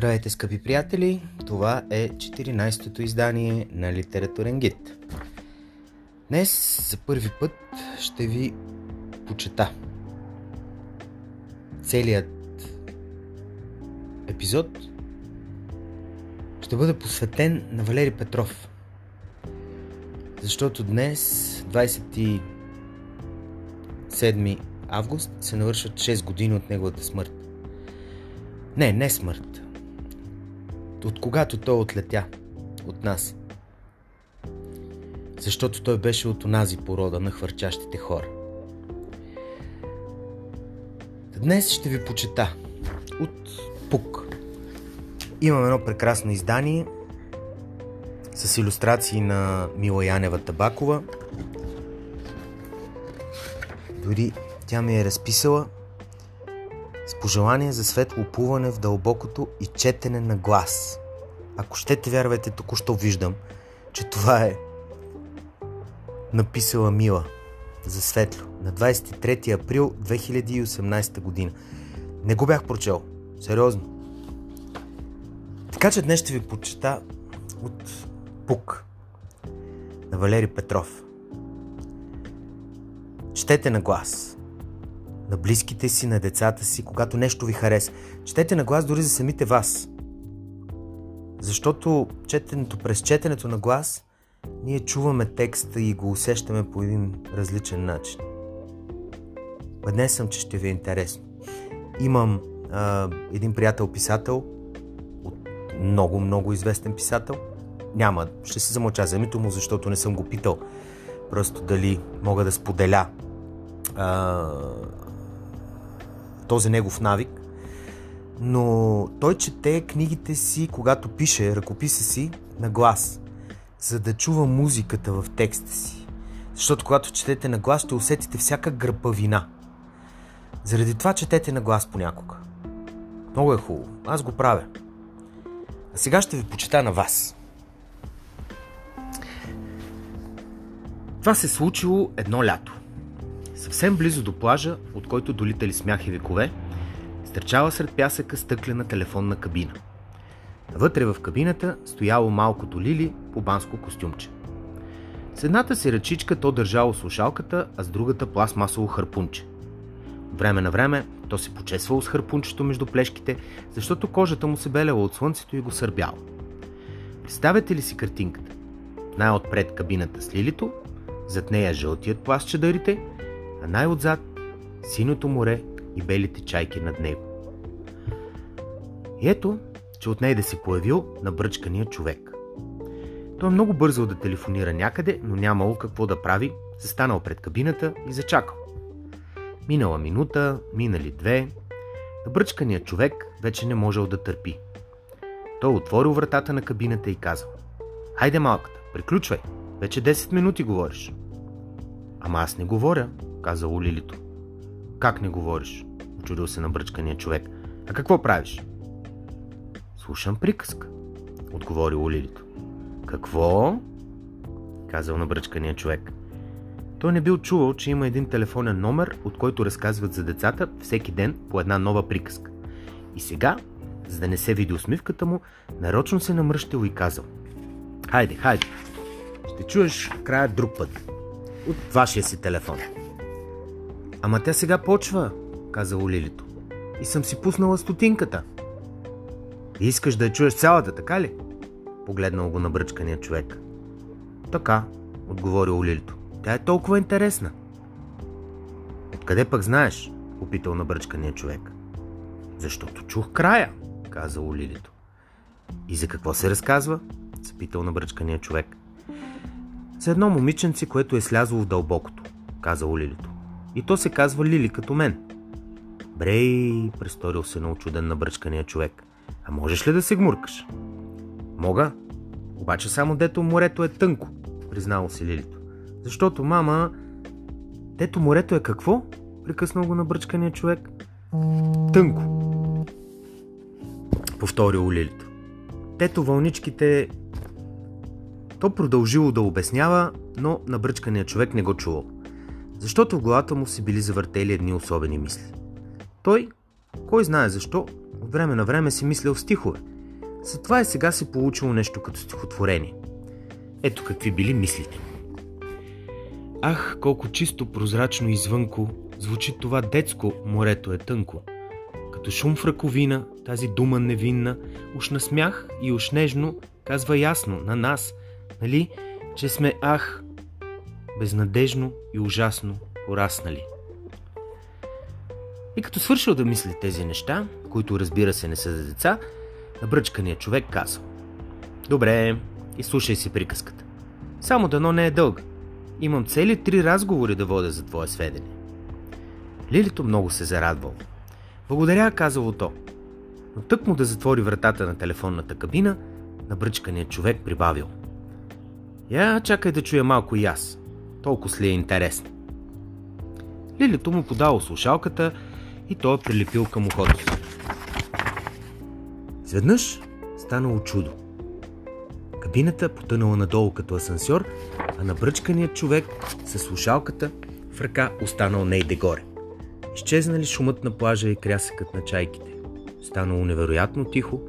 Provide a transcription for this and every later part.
Здравейте, скъпи приятели! Това е 14-то издание на Литературен гид. Днес за първи път ще ви почета. Целият епизод ще бъде посветен на Валери Петров. Защото днес, 27 август, се навършват 6 години от неговата смърт. Не, не смърт. От когато той отлетя от нас. Защото той беше от онази порода на хвърчащите хора. Днес ще ви почета от Пук. Имам едно прекрасно издание с иллюстрации на Мила Янева Табакова. Дори тя ми е разписала пожелание за светло плуване в дълбокото и четене на глас. Ако щете вярвайте, току-що виждам, че това е написала Мила за светло на 23 април 2018 година. Не го бях прочел. Сериозно. Така че днес ще ви почета от Пук на Валери Петров. Четете на глас на близките си, на децата си, когато нещо ви хареса. Четете на глас дори за самите вас. Защото четенето, през четенето на глас ние чуваме текста и го усещаме по един различен начин. Бъден съм, че ще ви е интересно. Имам а, един приятел-писател, от много, много известен писател. Няма, ще се замълча за името му, защото не съм го питал. Просто дали мога да споделя а, този негов навик, но той чете книгите си, когато пише ръкописа си на глас, за да чува музиката в текста си. Защото когато четете на глас, ще усетите всяка гръпавина. Заради това четете на глас понякога. Много е хубаво. Аз го правя. А сега ще ви почета на вас. Това се случило едно лято. Съвсем близо до плажа, от който долитали смях и векове, стърчала сред пясъка стъклена телефонна кабина. Вътре в кабината стояло малкото Лили по банско костюмче. С едната си ръчичка то държало слушалката, а с другата пластмасово харпунче. Време на време то се почесвало с харпунчето между плешките, защото кожата му се беляла от слънцето и го сърбяло. Представете ли си картинката? Най-отпред кабината с Лилито, зад нея жълтият пласт чадърите а най-отзад синото море и белите чайки над него. И ето, че от да се появил набръчкания човек. Той е много бързо да телефонира някъде, но нямало какво да прави, застанал пред кабината и зачакал. Минала минута, минали две, набръчканият човек вече не можел да търпи. Той отворил вратата на кабината и казал Хайде малката, приключвай, вече 10 минути говориш. Ама аз не говоря, каза Лилито. Как не говориш? Очудил се на бръчкания човек. А какво правиш? Слушам приказка, отговори Лилито. Какво? казал на бръчкания човек. Той не бил чувал, че има един телефонен номер, от който разказват за децата всеки ден по една нова приказка. И сега, за да не се види усмивката му, нарочно се намръщил и казал. Хайде, хайде, ще чуеш края друг път. От вашия си телефон. Ама тя сега почва, каза Лилито. И съм си пуснала стотинката. Искаш да я чуеш цялата, така ли? Погледнал го на бръчкания човек. Така, отговори Лилито. Тя е толкова интересна. Откъде пък знаеш? Попитал на бръчкания човек. Защото чух края, каза Лилито. И за какво се разказва? Запитал на бръчкания човек. За едно момиченце, което е слязло в дълбокото, каза Лилито. И то се казва Лили като мен. Брей, престорил се на очуден на бръчкания човек. А можеш ли да се гмуркаш? Мога, обаче само дето морето е тънко, признало си Лилито. Защото, мама, дето морето е какво? Прекъснал го на бръчкания човек. Тънко. Повторил Лилито. Дето вълничките... То продължило да обяснява, но набръчкания човек не го чувал защото в главата му си били завъртели едни особени мисли. Той, кой знае защо, от време на време си мислял стихове. Затова и сега се получило нещо като стихотворение. Ето какви били мислите. Ах, колко чисто, прозрачно и звучи това детско, морето е тънко. Като шум в ръковина, тази дума невинна, уж на смях и уж нежно, казва ясно на нас, нали, че сме ах, безнадежно и ужасно пораснали. И като свършил да мисли тези неща, които разбира се не са за деца, набръчканият човек казал. Добре, изслушай си приказката. Само дано не е дълга. Имам цели три разговори да водя за твое сведение. Лилито много се зарадвало. Благодаря, казало то. Но тък му да затвори вратата на телефонната кабина, набръчканият човек прибавил. Я чакай да чуя малко и аз. Толкова ли е интересно. Лилито му подало слушалката и той е прилепил към ухото си. Сведнъж станало чудо. Кабината потънала надолу като асансьор, а набръчканият човек със слушалката в ръка останал нейде горе. Изчезнали шумът на плажа и крясъкът на чайките. Станало невероятно тихо,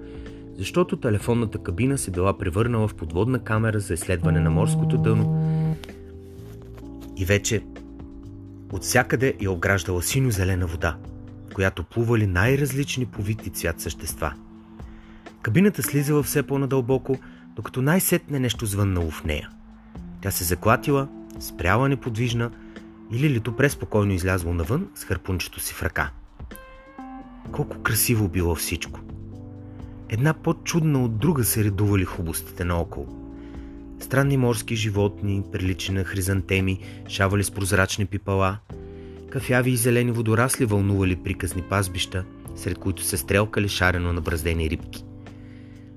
защото телефонната кабина се била превърнала в подводна камера за изследване на морското дъно и вече от всякъде я ограждала сино-зелена вода, в която плували най-различни по вид и цвят същества. Кабината слизала все по-надълбоко, докато най-сетне нещо звъннало в нея. Тя се заклатила, спряла неподвижна и Лилито преспокойно излязло навън с харпунчето си в ръка. Колко красиво било всичко! Една по-чудна от друга се редували хубостите наоколо. Странни морски животни, прилични на хризантеми, шавали с прозрачни пипала, кафяви и зелени водорасли вълнували приказни пазбища, сред които се стрелкали шарено на браздени рибки.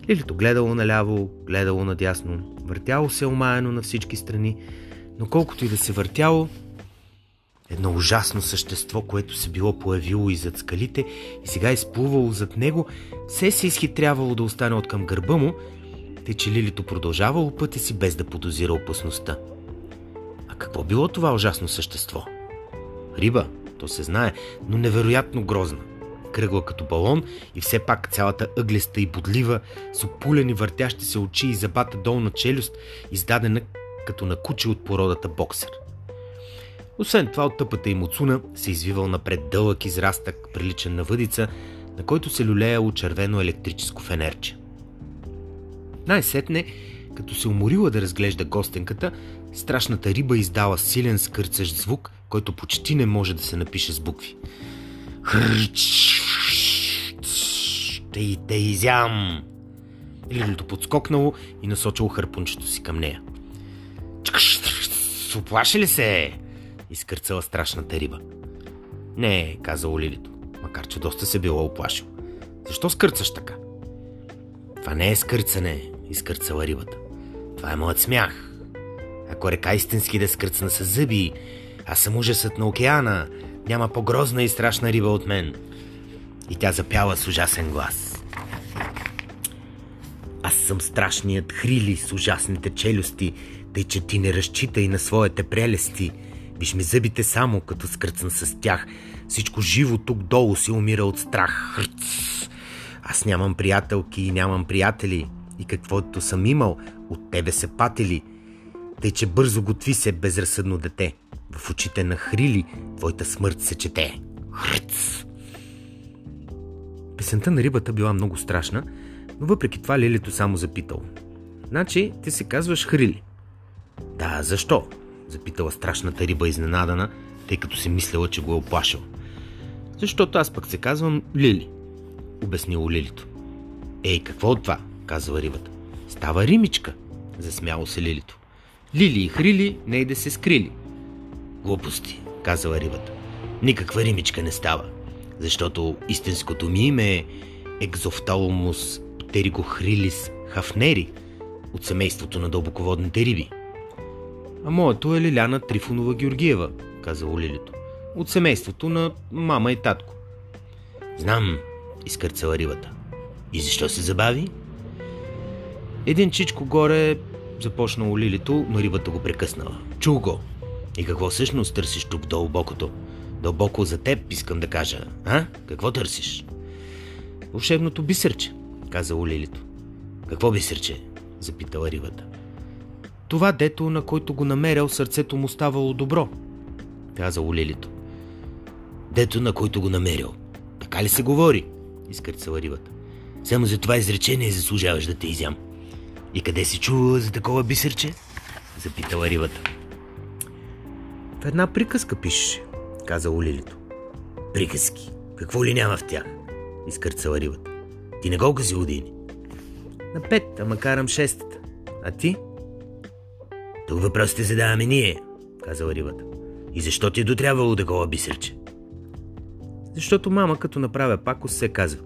Лилито гледало наляво, гледало надясно, въртяло се омаяно на всички страни, но колкото и да се въртяло, едно ужасно същество, което се било появило и зад скалите и сега изплувало зад него, все се изхитрявало да остане от към гърба му, тъй че Лилито продължавало пътя си без да подозира опасността. А какво било това ужасно същество? Риба, то се знае, но невероятно грозна. Кръгла като балон и все пак цялата ъглеста и бодлива, с опулени въртящи се очи и забата долна челюст, издадена като на куче от породата боксер. Освен това, от тъпата и муцуна се извивал напред дълъг израстък, приличен на въдица, на който се люлеяло червено електрическо фенерче. Най-сетне, като се уморила да разглежда гостенката, страшната риба издала силен скърцащ звук, който почти не може да се напише с букви. Хрч! Те, те изям! Лилито подскокнало и насочило харпунчето си към нея. Оплаши ли се? Изкърцала страшната риба. Не, каза Лилито, макар че доста се било оплашил. Защо скърцаш така? Това не е скърцане, изкърцала рибата. Това е моят смях. Ако река истински да скърцна с зъби, аз съм ужасът на океана, няма по-грозна и страшна риба от мен. И тя запяла с ужасен глас. Аз съм страшният хрили с ужасните челюсти, тъй че ти не разчитай на своите прелести – Виж ми зъбите само, като скръцна с тях. Всичко живо тук долу си умира от страх. Хрц. Аз нямам приятелки и нямам приятели. И каквото съм имал, от тебе се патели. Тъй, че бързо готви се безразсъдно дете. В очите на хрили твоята смърт се чете. Хрц. Песента на рибата била много страшна, но въпреки това Лилито само запитал. Значи, ти се казваш Хрили. Да, защо? Запитала страшната риба изненадана, тъй като си мисляла, че го е оплашил. Защото аз пък се казвам Лили, обяснило Лилито. Ей, какво от това? казва рибата. Става римичка, засмяло се Лилито. Лили и Хрили не и да се скрили. Глупости, казала рибата. Никаква римичка не става, защото истинското ми име е Екзофталомус птерикохрилис хафнери от семейството на дълбоководните риби – а моето е Лиляна Трифонова Георгиева, каза Лилито. От семейството на мама и татко. Знам, изкърцала рибата. И защо се забави? Един чичко горе започнало Лилито, но рибата го прекъснала. Чу го! И какво всъщност търсиш тук дълбокото? Дълбоко за теб, искам да кажа. А? Какво търсиш? Вълшебното бисерче, казало Лилито. Какво бисерче? запитала рибата. Това дето, на който го намерял, сърцето му ставало добро, казало Лилито. Дето, на който го намерял. Така ли се говори? изкърцала рибата. Само за това изречение заслужаваш да те изям. И къде си чувала за такова бисерче? Запитала рибата. В една приказка пишеше, казало Лилито. Приказки? Какво ли няма в тях? Изкърцала рибата. Ти не колко си години? На пет, ама карам шестата. А ти? Тук въпросите задаваме ние, казала рибата. И защо ти е дотрябвало такова бисерче? Защото мама, като направя пакос, се казва.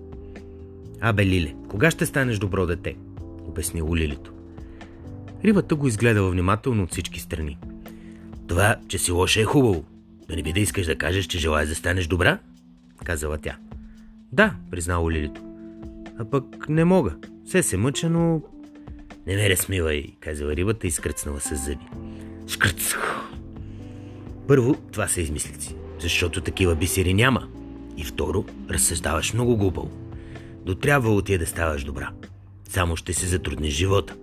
Абе, Лиле, кога ще станеш добро дете? Обяснило Лилито. Рибата го изгледала внимателно от всички страни. Това, че си лоша е хубаво. Да не би да искаш да кажеш, че желаеш да станеш добра? Казала тя. Да, признало Лилито. А пък не мога. Все се мъча, но... Не ме размивай, казала рибата и скръцнала с зъби. Шкръц! Първо, това са измислици, защото такива бисери няма. И второ, разсъждаваш много глупаво. Дотрябвало ти е да ставаш добра. Само ще се затрудниш живота.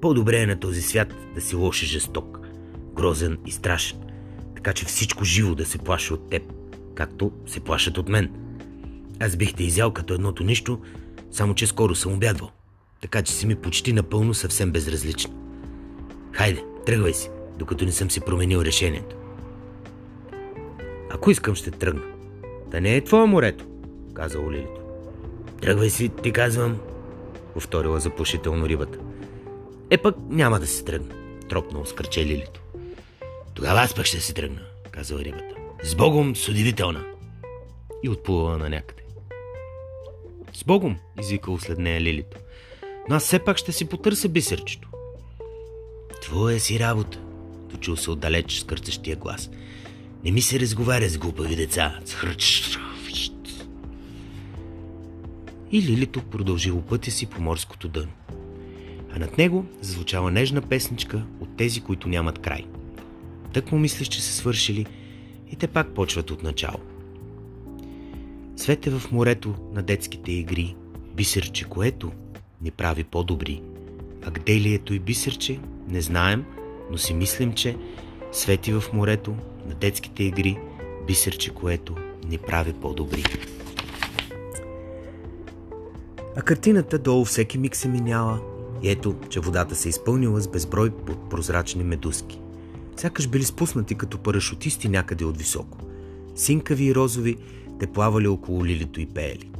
По-добре е на този свят да си лош и жесток, грозен и страшен, така че всичко живо да се плаши от теб, както се плашат от мен. Аз бих те изял като едното нищо, само че скоро съм обядвал, така че си ми почти напълно съвсем безразлична. Хайде, тръгвай си, докато не съм си променил решението. Ако искам, ще тръгна. Да не е твое морето, каза Олилито. Тръгвай си, ти казвам, повторила заплашително рибата. Е пък няма да се тръгна, тропнал скърче Лилито. Тогава аз пък ще се тръгна, казала рибата. С Богом, с. И отплувала на някъде. С Богом, извикал след нея Лилито. Но аз все пак ще си потърся бисерчето. Твоя си работа, дочул се отдалеч с кърцащия глас. Не ми се разговаря с глупави деца. И Лилито продължило пътя си по морското дъно. А над него зазвучала нежна песничка от тези, които нямат край. Тък му мислиш, че са свършили и те пак почват от начало. Свете в морето на детските игри, бисерче, което ни прави по-добри. А къде ли ето и бисерче, не знаем, но си мислим, че свети в морето на детските игри, бисерче, което ни прави по-добри. А картината долу всеки миг се миняла и ето, че водата се изпълнила с безброй прозрачни медузки. Сякаш били спуснати като парашутисти някъде от високо. Синкави и розови те плавали около лилито и пеели.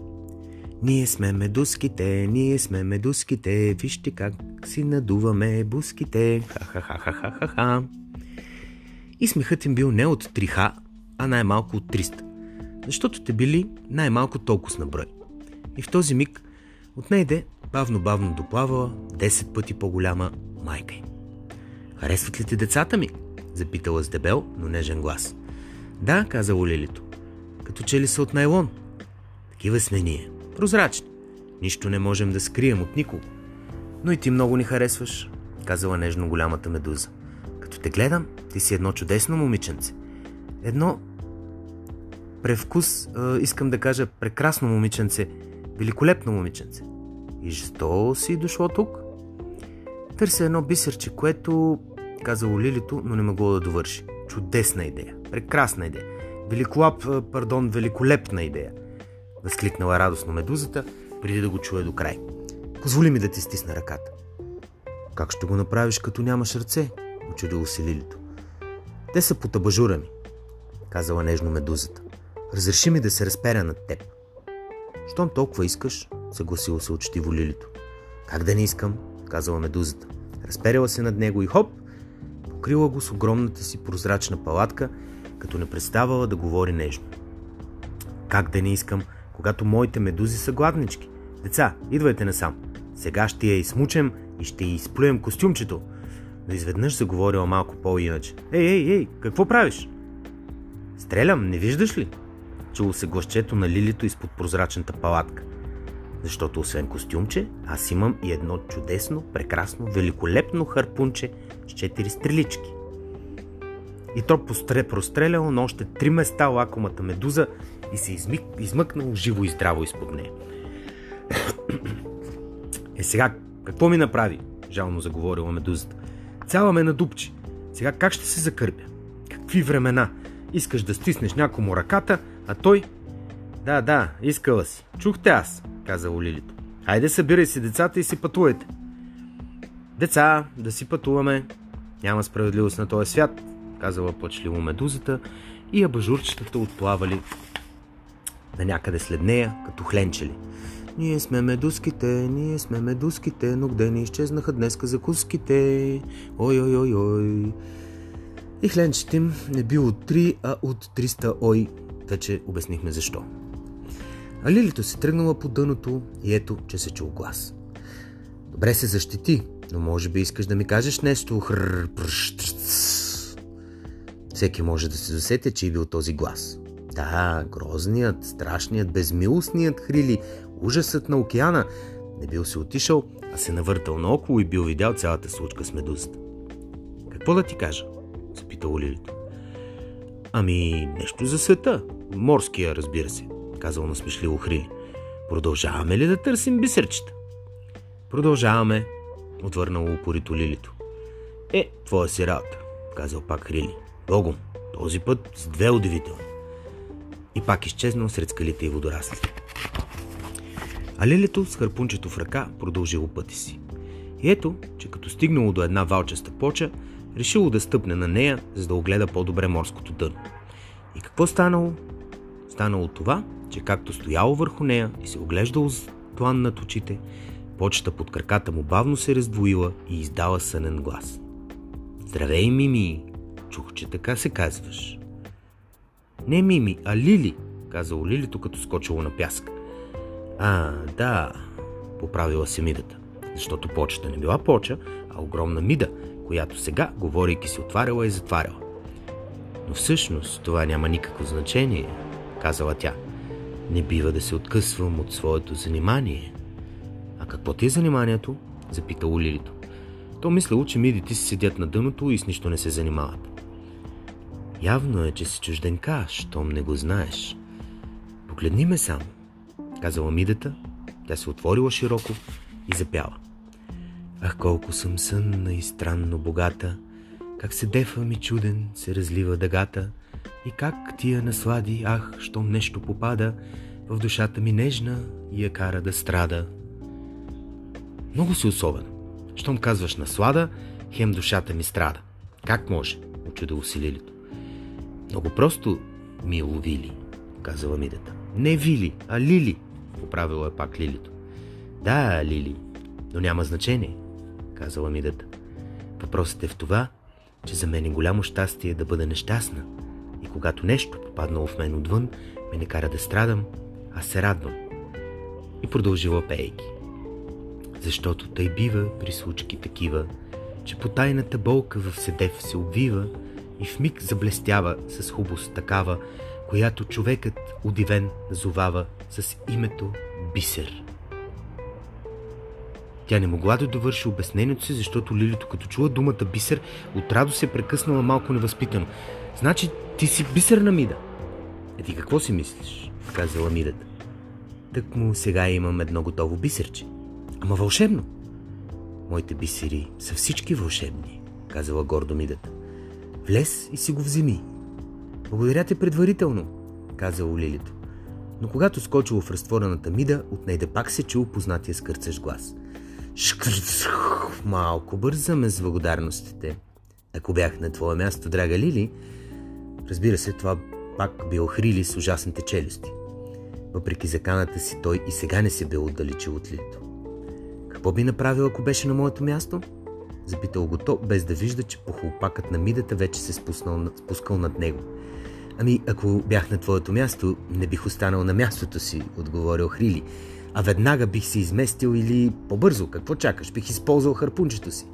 Ние сме медуските, ние сме медуските, вижте как си надуваме буските, ха-ха-ха-ха-ха-ха. И смехът им бил не от 3 а най-малко от 300, защото те били най-малко толкова на брой. И в този миг от нейде бавно-бавно доплавала 10 пъти по-голяма майка им. Харесват ли ти децата ми? Запитала с дебел, но нежен глас. Да, казало Лилито. Като че ли са от найлон. Такива сме ние. Прозрачни. Нищо не можем да скрием от никого. Но и ти много ни харесваш, казала нежно голямата медуза. Като те гледам, ти си едно чудесно момиченце. Едно превкус, е, искам да кажа, прекрасно момиченце, великолепно момиченце. И що си дошло тук? Търся едно бисерче, което казало Лилито, но не могло да довърши. Чудесна идея. Прекрасна идея. Великолап, пардон, великолепна идея. Възкликнала радостно медузата, преди да го чуе до край. Позволи ми да ти стисна ръката. Как ще го направиш, като нямаш ръце? Очудило се Лилито. Те са под абажура ми, казала нежно медузата. Разреши ми да се разперя над теб. Щом толкова искаш, съгласило се учтиво Лилито. Как да не искам, казала медузата. Разперяла се над него и хоп, покрила го с огромната си прозрачна палатка, като не представала да говори нежно. Как да не искам, когато моите медузи са гладнички? Деца, идвайте насам. Сега ще я измучем и ще й изплюем костюмчето. Но изведнъж заговорила малко по-иначе. Ей, ей, ей, какво правиш? Стрелям, не виждаш ли? Чуло се гласчето на лилито изпод прозрачната палатка. Защото освен костюмче, аз имам и едно чудесно, прекрасно, великолепно харпунче с четири стрелички. И то постре, прострелял на още три места лакомата медуза и се измик, измъкнал живо и здраво изпод нея. Е сега, какво ми направи? Жално заговорила медузата. Цяла ме надупчи. Сега как ще се закърпя? Какви времена? Искаш да стиснеш някому ръката, а той... Да, да, искала си. Чухте аз, каза Лилито. Хайде събирай си децата и си пътувайте. Деца, да си пътуваме. Няма справедливост на този свят, казала плачливо медузата и абажурчетата отплавали на някъде след нея, като хленчели. Ние сме медузките, ние сме медузките, но где ни изчезнаха днеска закуските? Ой, ой, ой, ой. И хленчето им не бил от 3, а от 300 ой, тъче обяснихме защо. А Лилито се тръгнала по дъното и ето, че се чул глас. Добре се защити, но може би искаш да ми кажеш нещо. Хррр, Всеки може да се засетя, че е бил този глас. Да, грозният, страшният, безмилостният хрили, ужасът на океана. Не бил се отишъл, а се навъртал наоколо и бил видял цялата случка с медузата. Какво да ти кажа? Запитал Лилито. Ами, нещо за света. Морския, разбира се, казал насмешливо Хрили. Продължаваме ли да търсим бисерчета? Продължаваме, отвърнало упорито Лилито. Е, твоя си работа, казал пак Хрили. Богом, този път с две удивителни. И пак изчезнал сред скалите и водорасли. А лилето с харпунчето в ръка продължило пъти си. И ето, че като стигнало до една валчеста поча, решило да стъпне на нея, за да огледа по-добре морското дъно. И какво станало? Станало това, че както стояло върху нея и се оглеждало с план над очите, почта под краката му бавно се раздвоила и издала сънен глас. Здравей, Мими! Чух, че така се казваш. Не Мими, а Лили, казало Лилито, като скочило на пясък. А, да, поправила се мидата, защото почата не била поча, а огромна мида, която сега, говорейки, се отваряла и затваряла. Но всъщност това няма никакво значение, казала тя. Не бива да се откъсвам от своето занимание. А какво ти е заниманието? запитало Лилито. То мислело, че мидите си седят на дъното и с нищо не се занимават. Явно е, че си чужденка, щом не го знаеш. Погледни ме само, казала мидата. Тя се отворила широко и запяла. Ах, колко съм сънна и странно богата, как се дефа ми чуден, се разлива дъгата, и как тия наслади, ах, щом нещо попада, в душата ми нежна и я кара да страда. Много си особен. Щом казваш наслада, хем душата ми страда. Как може? Очудило си Лилито. Много просто, мило Вили, казала Мидата. Не Вили, а Лили, поправила е пак Лилито. Да, Лили, но няма значение, казала Мидата. Въпросът е в това, че за мен е голямо щастие да бъда нещастна. И когато нещо попаднало в мен отвън, ме не кара да страдам, аз се радвам. И продължила пейки. Защото тъй бива при случки такива, че по тайната болка в седев се обвива и в миг заблестява с хубост такава, която човекът удивен назовава с името Бисер. Тя не могла да довърши обяснението си, защото Лилито, като чула думата бисер, от радост се прекъснала малко невъзпитано. Значи ти си бисерна мида. Е ти какво си мислиш? казала мидата. Так му сега имам едно готово бисерче. Ама вълшебно. Моите бисери са всички вълшебни, казала гордо мидата. Влез и си го вземи. Благодаря те предварително, казало Лилито. Но когато скочило в разтворената мида, от нейде пак се чул познатия скърцаш глас. Шкрц, малко бързаме с благодарностите. Ако бях на твое място, драга Лили, разбира се, това пак бил Хрили с ужасните челюсти. Въпреки заканата си, той и сега не се бил отдалечил от Лилито. Какво би направил, ако беше на моето място? Запитал го то, без да вижда, че похлопакът на мидата вече се спуснал, спускал над него. Ами, ако бях на твоето място, не бих останал на мястото си, отговорил Хрили. А веднага бих се изместил или по-бързо, какво чакаш, бих използвал харпунчето си.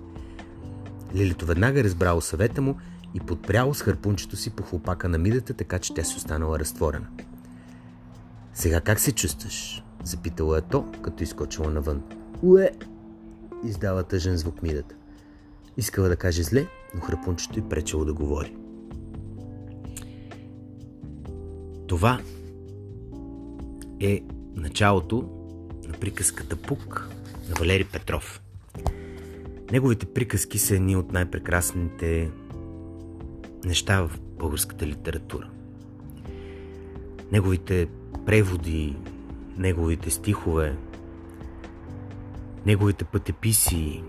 Лилито веднага разбрало съвета му и подпряло с харпунчето си по хлопака на мидата, така че тя се останала разтворена. Сега как се чувстваш? Запитала е то, като изкочила навън. Уе! Издава тъжен звук мидата. Искала да каже зле, но храпунчето й пречело да говори. Това е началото на приказката Пук на Валери Петров. Неговите приказки са едни от най-прекрасните неща в българската литература. Неговите преводи, неговите стихове, неговите пътеписи,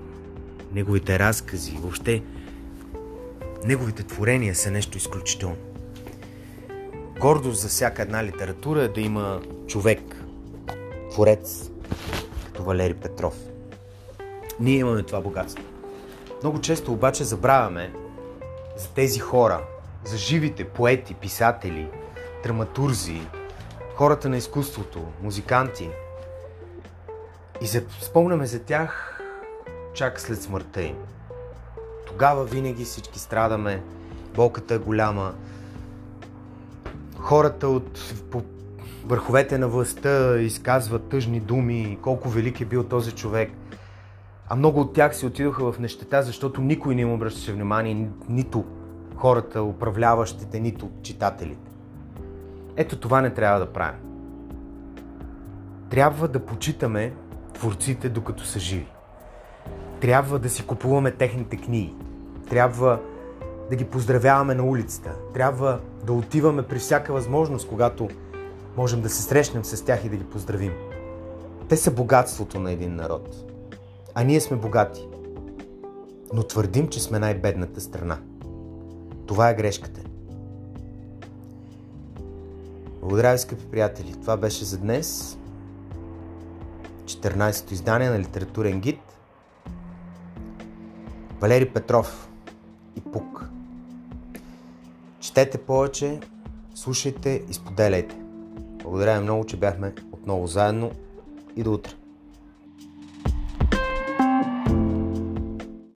неговите разкази, въобще неговите творения са нещо изключително. Гордост за всяка една литература е да има човек, творец, като Валери Петров. Ние имаме това богатство. Много често обаче забравяме за тези хора, за живите поети, писатели, драматурзи, хората на изкуството, музиканти. И спомняме за тях чак след смъртта им. Тогава винаги всички страдаме, болката е голяма. Хората от по върховете на властта изказват тъжни думи, колко велик е бил този човек. А много от тях си отидоха в нещета, защото никой не им обръщаше внимание, нито хората, управляващите, нито читателите. Ето това не трябва да правим. Трябва да почитаме творците докато са живи. Трябва да си купуваме техните книги. Трябва да ги поздравяваме на улицата. Трябва да отиваме при всяка възможност, когато можем да се срещнем с тях и да ги поздравим. Те са богатството на един народ. А ние сме богати. Но твърдим, че сме най-бедната страна. Това е грешката. Благодаря ви, скъпи приятели. Това беше за днес. 14-то издание на литературен гид. Валери Петров и Пук. Четете повече, слушайте и споделяйте. Благодаря много, че бяхме отново заедно и до утре.